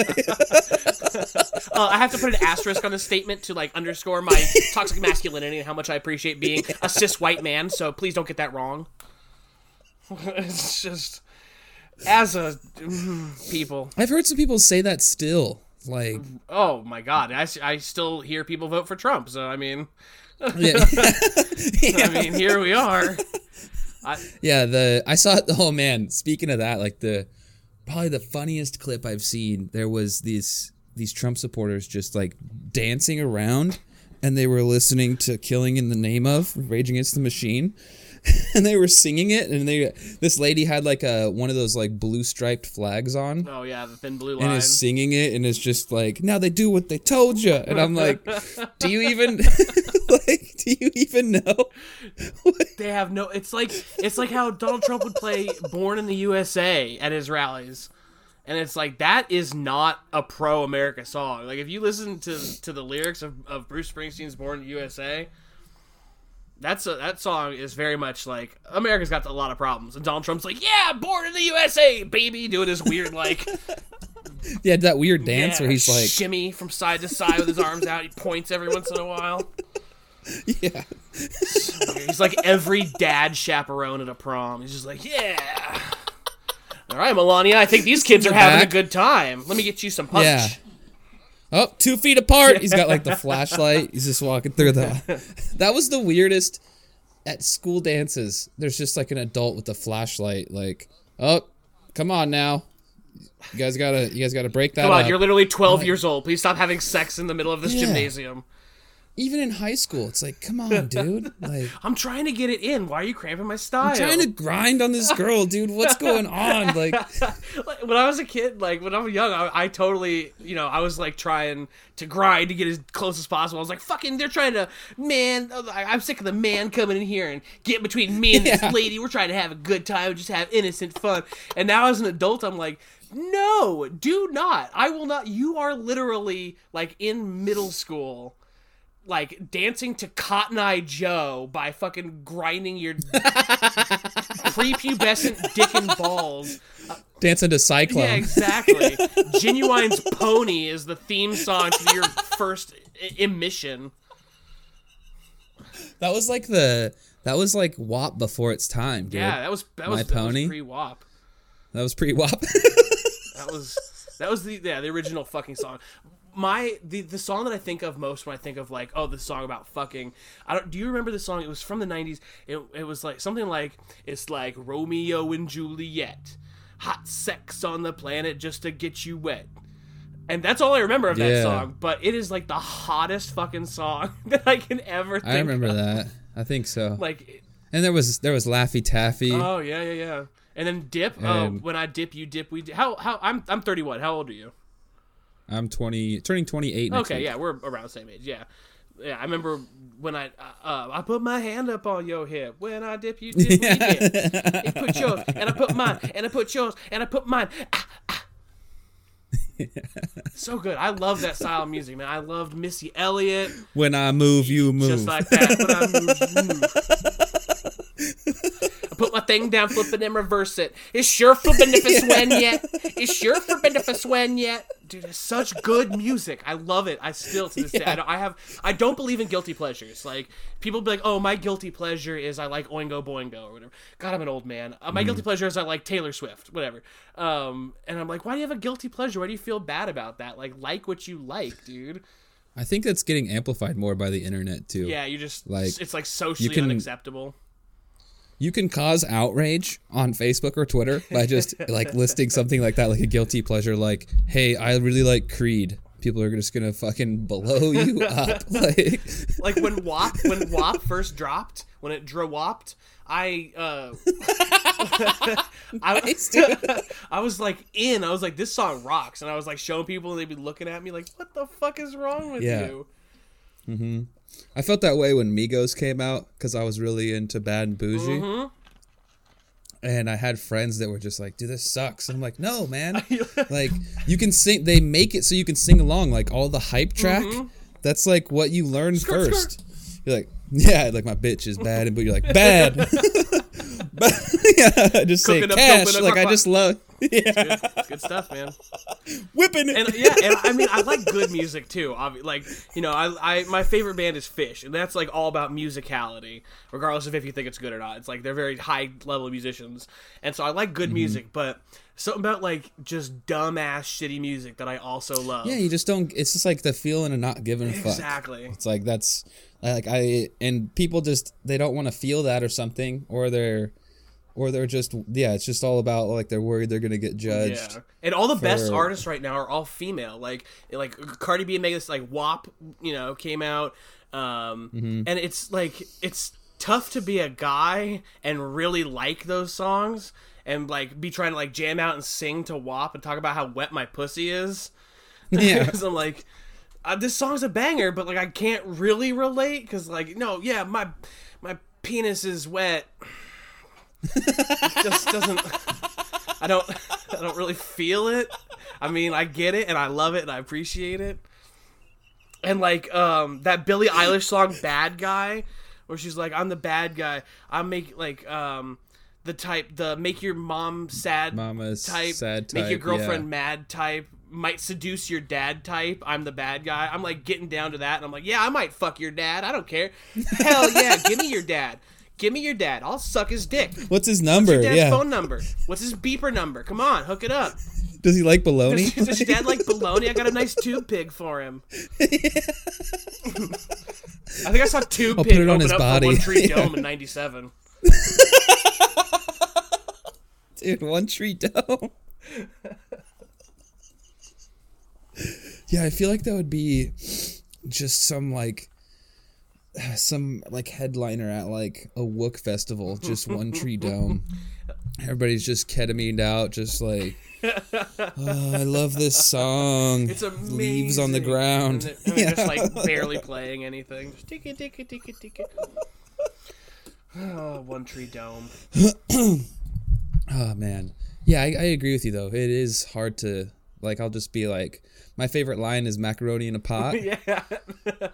Uh, I have to put an asterisk on this statement to like underscore my toxic masculinity and how much I appreciate being a cis white man. So please don't get that wrong. it's just as a mm, people. I've heard some people say that still. Like Oh my god, I, I still hear people vote for Trump. So I mean, yeah. I mean, here we are. I, Yeah, the I saw it. Oh man, speaking of that, like the probably the funniest clip I've seen. There was these these Trump supporters just like dancing around, and they were listening to "Killing in the Name of" Rage Against the Machine, and they were singing it. And they this lady had like a one of those like blue striped flags on. oh yeah, the thin blue And is singing it, and it's just like now they do what they told you, and I'm like, do you even like do you even know? They have no. It's like it's like how Donald Trump would play "Born in the USA" at his rallies, and it's like that is not a pro-America song. Like if you listen to to the lyrics of, of Bruce Springsteen's "Born in the USA," that's a, that song is very much like America's got a lot of problems, and Donald Trump's like, "Yeah, born in the USA, baby," doing his weird like Yeah, that weird dance yeah, where he's like, shimmy from side to side with his arms out. He points every once in a while. yeah. He's like every dad chaperone at a prom. He's just like, yeah. All right, Melania, I think these kids are having back. a good time. Let me get you some punch. Yeah. Oh, two feet apart. He's got like the flashlight. He's just walking through the. That was the weirdest. At school dances, there's just like an adult with a flashlight. Like, oh, come on now. You guys gotta, you guys gotta break that Come on, up. you're literally 12 years old. Please stop having sex in the middle of this Yeah. gymnasium. Even in high school, it's like, come on, dude. Like, I'm trying to get it in. Why are you cramping my style? I'm trying to grind on this girl, dude. What's going on? Like, when I was a kid, like when I was young, I, I totally, you know, I was like trying to grind to get as close as possible. I was like, fucking, they're trying to, man, I'm sick of the man coming in here and getting between me and Yeah. this lady. We're trying to have a good time, just have innocent fun. And now as an adult, I'm like, no, do not. I will not. You are literally like in middle school. Like dancing to Cotton Eye Joe by fucking grinding your prepubescent dick and balls dancing to Cyclone. yeah, exactly. Ginuwine's Pony is the theme song to your first I- emission. That was like the, that was like WAP before its time, dude. Yeah, that was that was, My that Pony? was pre-WAP. That was pre WAP. That was that was the yeah the original fucking song. My the the song that I think of most when I think of like oh the song about fucking I don't do you remember the song it was from the 90s it, it was like something like it's like Romeo and Juliet hot sex on the planet just to get you wet. And that's all I remember of that song, but it is like the hottest fucking song that I can ever think I remember of. that. I think so. Like And there was there was Laffy Taffy. oh yeah, yeah, yeah. And then dip. oh, when I dip, you dip. We dip. how how I'm I'm 31. How old are you? I'm 20, turning 28 next Okay, week. yeah, we're around the same age. Yeah, yeah. I remember when I uh, I put my hand up on your hip. When I dip, you dip. We dip. Put yours, and I put mine, and I put yours, and I put mine. Ah, ah. so good. I love that style of music, man. I loved Missy Elliott, When I move, you move. just like that. When I move, you move. I put my thing down, flip it, and reverse it. It's sure flipping if it's when yet. It's sure flipping if it's when yet. Dude, it's such good music. I love it. I still to this day. I, don't, I have. I don't believe in guilty pleasures. Like people be like, "Oh, my guilty pleasure is I like Oingo Boingo or whatever." God, I'm an old man. Uh, my guilty pleasure is I like Taylor Swift, whatever. Um, and I'm like, why do you have a guilty pleasure? Why do you feel bad about that? Like, like what you like, dude. I think that's getting amplified more by the internet too. Yeah, you just Like, it's like socially can- unacceptable. You can cause outrage on Facebook or Twitter by just like listing something like that, like a guilty pleasure, like, "Hey, I really like Creed." People are just gonna fucking blow you up. Like, like when WAP when WAP first dropped, when it dropped, I uh I, I was like in, I was like, this song rocks, and I was like showing people, and they'd be looking at me like, what the fuck is wrong with Yeah. you? I felt that way when Migos came out because I was really into Bad and Boujee. Mm-hmm. And I had friends that were just like, dude, this sucks. And I'm like, no, man. like, you can sing, they make it so you can sing along. Like, all the hype track, that's like what you learn Mm-hmm. Skirt, first. You're like, yeah, like my bitch is bad. And but you're like, bad. but yeah, just say Cooking cash. Like, I just love, yeah, Good, good stuff, man. whipping it. And yeah, and I mean, I like good music too. Like, you know, I, I my favorite band is Phish, and that's like all about musicality, regardless of if you think it's good or not. It's like they're very high level musicians, and so I like Mm-hmm. good music, but something about like just dumbass shitty music that I also love. yeah, you just don't, it's just like the feeling of not giving a fuck. exactly. It's like that's like I and people just they don't want to feel that or something or they're or they're just yeah it's just all about like they're worried they're gonna get judged. Yeah, and all the best artists right now are all female. Like like Cardi B and Megan, like WAP, you know, came out, um, Mm-hmm. and it's like it's tough to be a guy and really like those songs and like be trying to like jam out and sing to WAP and talk about how wet my pussy is. Yeah. Because I'm like, uh, this song's a banger, but like I can't really relate because like no, yeah, my my penis is wet. It just doesn't. I don't. I don't really feel it. I mean, I get it and I love it and I appreciate it. And like um that Billie Eilish song "Bad Guy," where she's like, "I'm the bad guy. I make like um." The type, the make your mom sad Mama's type, sad type, make your girlfriend yeah. mad type, might seduce your dad type. I'm the bad guy. I'm like getting down to that, and I'm like, yeah, I might fuck your dad. I don't care. Hell yeah, give me your dad. Give me your dad. I'll suck his dick. What's his number? Your dad's yeah. phone number. What's his beeper number? Come on, hook it up. Does he like bologna? Does your dad like bologna? I got a nice tube pig for him. I think I saw tube I'll pig put it on his body. One Tree Yeah. Dome in '97. Dude, one tree dome. yeah, I feel like that would be just some like some like headliner at like a Wook festival, just one tree dome. Everybody's just ketamine out, just like oh, I love this song. It's amazing. Leaves on the ground. And they're, they're just like barely playing anything. Just. Oh, One Tree Dome. Oh man, yeah, I, I agree with you though. It is hard to like. I'll just be like, my favorite line is macaroni in a pot. Yeah.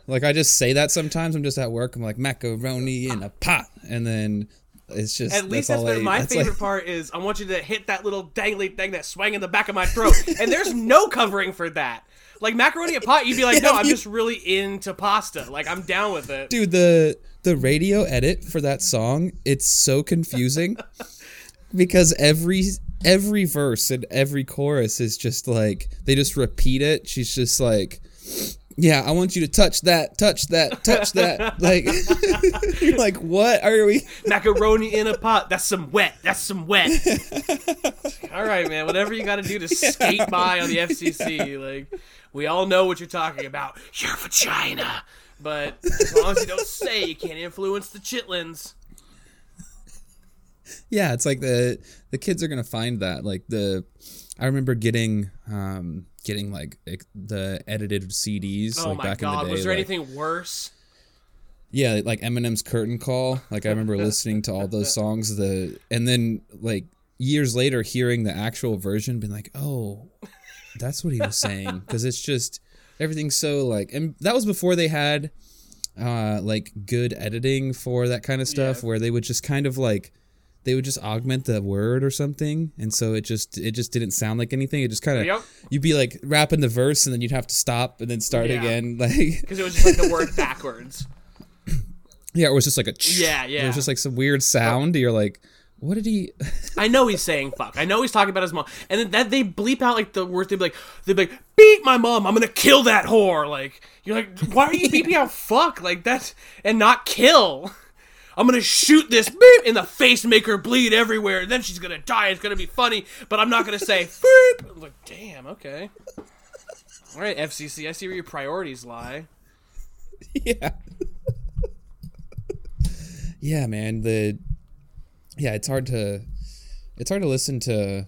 Like I just say that sometimes. I'm just at work. I'm like macaroni in a pot, and then it's just At least that's, all been I, my that's favorite like- part is I want you to hit that little dangly thing that swang in the back of my throat. and there's no covering for that. Like macaroni in a pot, you'd be like, no, I'm just really into pasta. Like I'm down with it. dude the the radio edit for that song. It's so confusing because every every verse and every chorus is just like they just repeat it. She's just like. yeah, I want you to touch that, touch that, touch that. Like, you're like, what are we? Macaroni in a pot. That's some wet. That's some wet. all right, man. Whatever you got to do to skate by on the FCC. Like, we all know what you're talking about. Your vagina. But as long as you don't say, you can't influence the chitlins. Yeah, it's like the the kids are gonna find that. Like the, I remember getting um getting like the edited CDs. Oh like my back god, in the day. was there like- anything worse? Yeah, like Eminem's Curtain Call. Like I remember listening to all those songs. The and then like years later, hearing the actual version, being like, oh, that's what he was saying. Because it's just everything's so like, and that was before they had uh like good editing for that kind of stuff, Yeah. where they would just kind of like they would just augment the word or something, and so it just it just didn't sound like anything. It just kind of Yep. you'd be like rapping the verse, and then you'd have to stop and then start Yeah. again, like. Because it was just like the word backwards. Yeah, it was just like a Yeah, yeah It was just like some weird sound. You're like, what did he? I know he's saying fuck. I know he's talking about his mom. And then that they bleep out like the word. They'd be like, they'd be like, beat my mom. I'm gonna kill that whore. Like you're like, why are you beeping out fuck like that and not kill? I'm gonna shoot this beep in the face, make her bleed everywhere, and then she's gonna die. It's gonna be funny, but I'm not gonna say beep. I'm like, damn, okay. All right, FCC, I see where your priorities lie. yeah, yeah, man. The yeah, it's hard to it's hard to listen to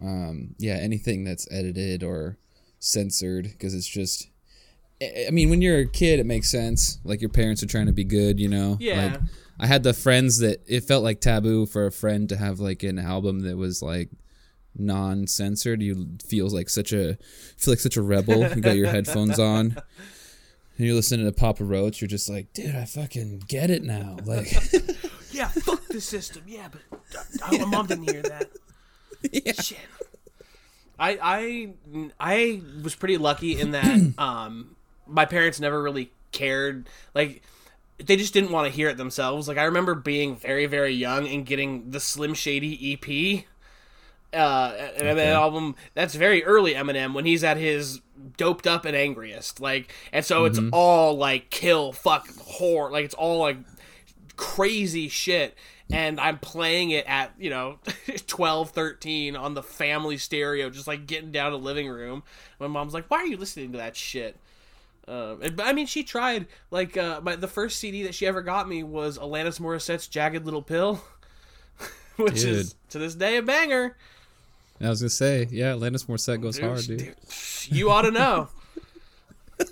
um yeah anything that's edited or censored because it's just. I mean, when you're a kid, it makes sense. Like your parents are trying to be good, you know. Yeah. Like I had the friends that it felt like taboo for a friend to have like an album that was like non-censored. You feel like such a feel like such a rebel. You got your headphones on. And you're listening to Papa Roach, you're just like, dude, I fucking get it now. Like, Yeah, fuck the system. Yeah, but my mom didn't hear that. yeah. Shit. I I I was pretty lucky in that um my parents never really cared like they just didn't want to hear it themselves. Like I remember being very very young and getting the Slim Shady EP uh an Eminem album that's very early Eminem when he's at his doped up and angriest. Like and so it's all like kill fuck whore like it's all like crazy shit and i'm playing it at you know 12 13 on the family stereo just like getting down to living room my mom's like why are you listening to that shit um, and- but I mean, she tried. Like, uh, my, the first CD that she ever got me was Alanis Morissette's "Jagged Little Pill," which is to this day a banger. I was gonna say, yeah, Alanis Morissette goes Dude, hard, dude. dude, You ought to know.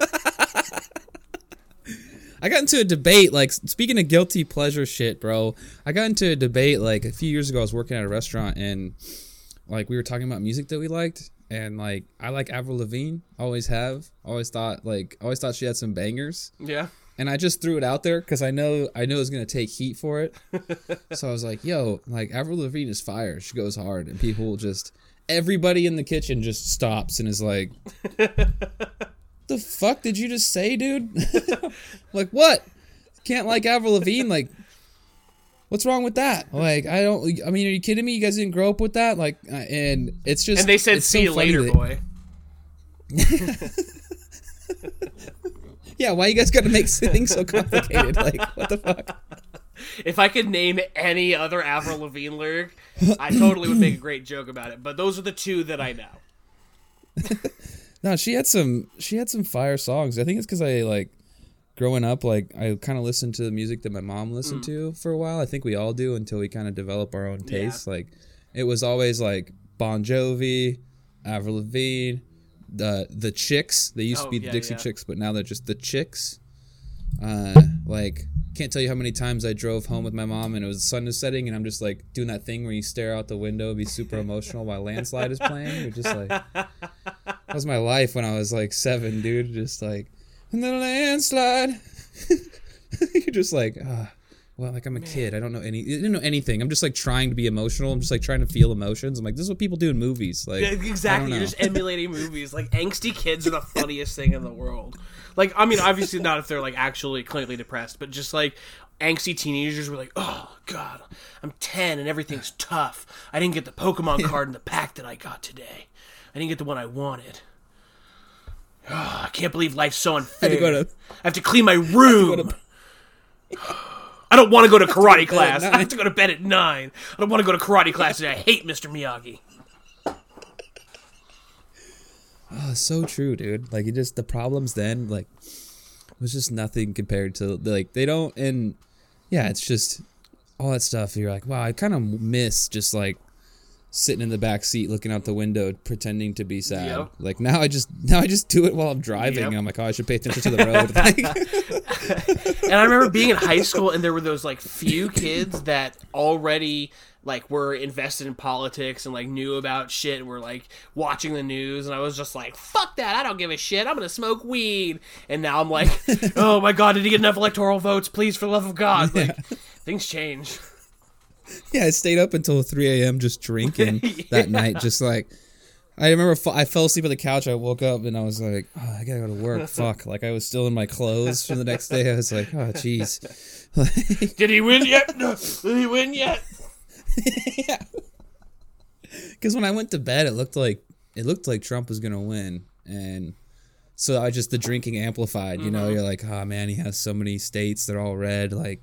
I got into a debate, like speaking of guilty pleasure shit, bro. I got into a debate like a few years ago. I was working at a restaurant and like we were talking about music that we liked, and like I like Avril Lavigne, always have, always thought like always thought she had some bangers, Yeah. and I just threw it out there because I know I know it was gonna take heat for it. so I was like, yo, like Avril Lavigne is fire. She goes hard, and people just everybody in the kitchen just stops and is like. the fuck did you just say, dude? like what? Can't like Avril Lavigne? Like, what's wrong with that? Like, I don't. I mean, are you kidding me? You guys didn't grow up with that? Like, uh, and it's just. And they said, it's so "See you later, that- boy." Yeah, why you guys got to make things so complicated? Like, what the fuck? If I could name any other Avril Lavigne lyric, I totally would make a great joke about it. But those are the two that I know. No, she had some. She had some fire songs. I think it's because I like. Growing up, like I kind of listened to the music that my mom listened to for a while. I think we all do until we kind of develop our own tastes. Like, it was always like Bon Jovi, Avril Lavigne, the the Chicks. They used Oh, to be the yeah, Dixie yeah. Chicks, but now they're just the Chicks. Uh, like can't tell you how many times I drove home with my mom and it was the sun is setting and I'm just like doing that thing where you stare out the window, be super emotional while Landslide is playing. You're just like that was my life when I was like seven, dude. Just like and then a landslide. You're just like, ah, well, like I'm a kid. I don't know any. I didn't know anything. I'm just like trying to be emotional. I'm just like trying to feel emotions. I'm like, this is what people do in movies. Like, Yeah, exactly. You're just emulating movies. Like angsty kids are the funniest thing in the world. Like I mean, obviously not if they're like actually clinically depressed, but just like angsty teenagers were like, "Oh God, I'm 10 and everything's tough. I didn't get the Pokemon card in the pack that I got today. I didn't get the one I wanted. Oh can't believe life's so unfair. to go to- I have to clean my room. I don't want to go to karate class. I have to go to bed at nine. I don't want to go to karate class, and I hate Mr. Miyagi. Oh, so true, dude. Like it just the problems then, like was just nothing compared to like they don't and yeah, it's just all that stuff. You're like, wow, I kind of miss just like sitting in the back seat looking out the window pretending to be sad. Yep. Like now I just now I just do it while I'm driving. Yep. I'm like, oh, I should pay attention to the road. And I remember being in high school, and there were those like few kids that already like were invested in politics and like knew about shit and were like watching the news and I was just like fuck that I don't give a shit I'm gonna smoke weed and now I'm like oh my god did he get enough electoral votes please for the love of God like things change yeah, I stayed up until 3 a.m. just drinking that night. Just like I remember, fa- I fell asleep on the couch. I woke up and I was like, oh, I gotta go to work. Fuck! Like I was still in my clothes from the next day. I was like, oh, jeez. Like, did he win yet no did he win yet yeah. Because when I went to bed, it looked like it looked like Trump was gonna win, and so I just the drinking amplified. You know, mm-hmm. you're like, oh man, he has so many states; they're all red. Like,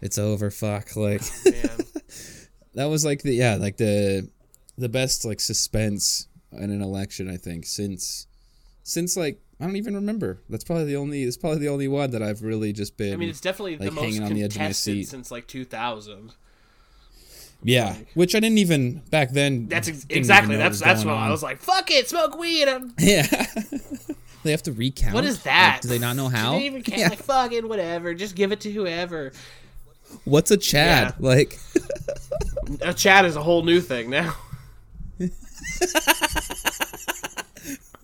it's over. Fuck. Like man that was like the yeah, like the the best like suspense in an election. I think since since like I don't even remember. That's probably the only. It's probably the only one that I've really just been. I mean it's definitely the like, most hanging on the edge of my seat. since like 2000 yeah, which I didn't even back then. that's ex- exactly that's that's when I was like fuck it smoke weed I'm Yeah. they have to recount. What is Like, that? do they not know how? They even care? Yeah. Like fucking whatever. Just give it to whoever. What's a Chad? Yeah. Like, A Chad is a whole new thing now.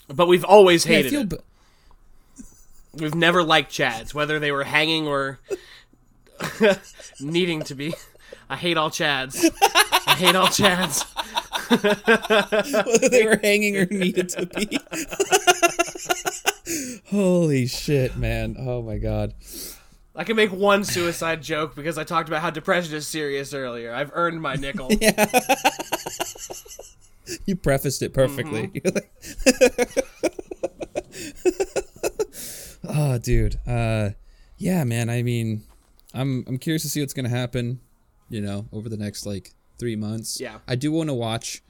but we've always Yeah, hated feel it. b- We've never liked chads, whether they were hanging or needing to be. I hate all chads. I hate all chads. whether they were hanging or needed to be. Holy shit, man! Oh my god. I can make one suicide joke because I talked about how depression is serious earlier. I've earned my nickel. You prefaced it perfectly. oh, dude. Uh, yeah, man. I mean, I'm I'm curious to see what's gonna happen. You know, over the next like three months. Yeah. I do want to watch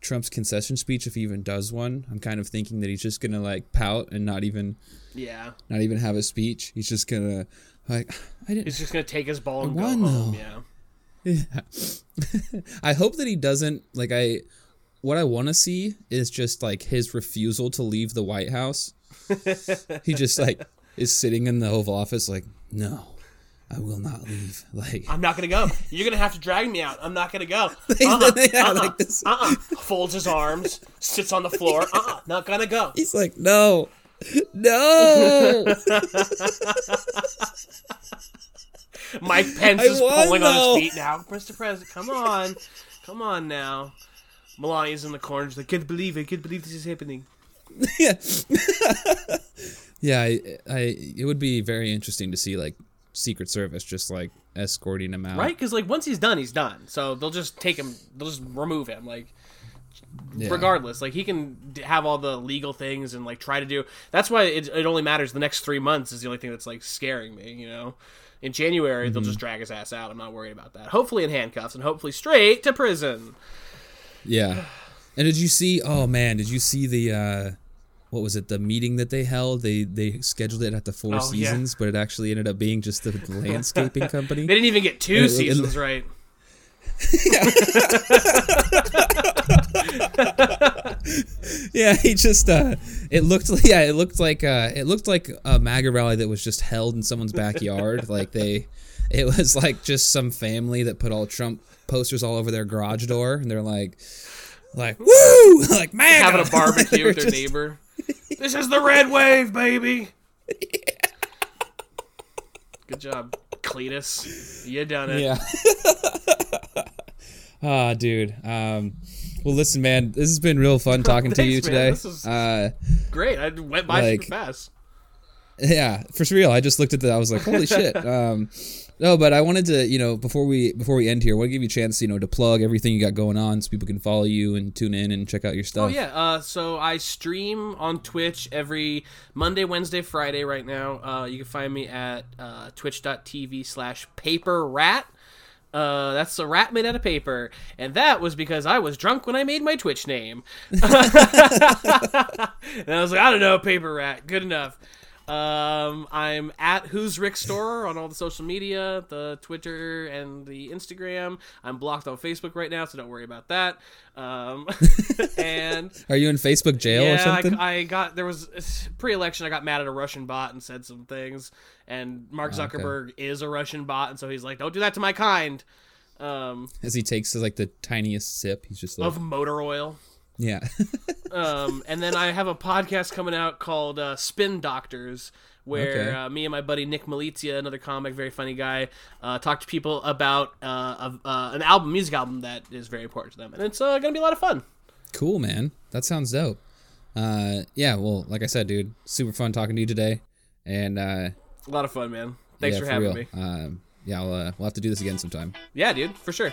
Trump's concession speech if he even does one. I'm kind of thinking that he's just gonna like pout and not even Yeah. not even have a speech. He's just gonna like I didn't. He's just gonna take his ball and go home. though. Yeah. Yeah. I hope that he doesn't like I what I want to see is just like his refusal to leave the White House. he just like is sitting in the Oval Office like, "No, I will not leave." Like I'm not gonna go. You're gonna have to drag me out. I'm not gonna go. Uh-uh, Yeah, uh-uh, like this. uh-uh. Folds his arms, sits on the floor. Uh-uh, not gonna go. he's like, "No. No." Mike Pence I is won, pulling on his feet now. Mr. President, come on, come on now. Melania's in the corner. She's like, can't believe it. Can't believe this is happening. yeah. yeah, I, I it would be very interesting to see like Secret Service just like escorting him out. Right? Because like once he's done, he's done. So they'll just take him. They'll just remove him. Like Yeah. regardless, like he can have all the legal things and like try to do. That's why it, it only matters. The next three months is the only thing that's like scaring me. You know. In January, they'll Mm-hmm. just drag his ass out. I'm not worried about that. Hopefully in handcuffs and hopefully straight to prison. Yeah. And did you see? Oh man, did you see the? uh What was it? The meeting that they held. They they scheduled it at the Four Oh, yeah. Seasons, but it actually ended up being just the landscaping company. They didn't even get two it- it- seasons right. yeah, he just. uh It looked. Yeah, it looked like. uh It looked like a MAGA rally that was just held in someone's backyard. like they, it was like just some family that put all Trump posters all over their garage door, and they're like, like woo, like MAGA, Having a barbecue with their just- neighbor. This is the red wave, baby. Good job, Cletus. You done it. Yeah. Ah, dude. Um, well, listen, man. This has been real fun talking to you Thanks, man. today. This is- Uh, Great. I went by Like- super fast. Yeah, for real. I just looked at that. I was like, holy shit. Um, no, but I wanted to, you know, before we before we end here, I want to give you a chance, you know, to plug everything you got going on, so people can follow you and tune in and check out your stuff. Oh yeah, uh, so I stream on Twitch every Monday, Wednesday, Friday. Right now, uh, you can find me at uh, twitch.tv slash paper rat. Uh, that's a rat made out of paper, and that was because I was drunk when I made my Twitch name. and I was like, I don't know, paper rat, good enough. Um, I'm at Who's Rick Store on all the social media, the Twitter and the Instagram. I'm blocked on Facebook right now, so don't worry about that. Um, and Are you in Facebook jail or something? I, I got there was pre-election. I got mad at a Russian bot and said some things, and Mark Oh, okay. Zuckerberg is a Russian bot, and so he's like, "Don't do that to my kind." Um, As he takes like the tiniest sip, he's just like, of motor oil. Yeah. um, and then I have a podcast coming out called uh, Spin Doctors, where Okay. uh, me and my buddy Nick Malizia, another comic, very funny guy, uh, talk to people about uh, a, uh, an album, music album that is very important to them, and it's uh, gonna be a lot of fun. cool, man. That sounds dope. Uh, yeah. Well, like I said, dude, super fun talking to you today, and uh, A lot of fun, man. Thanks yeah, for for having real. me. Um, yeah, I'll, uh, we'll have to do this again sometime. Yeah, dude, for sure.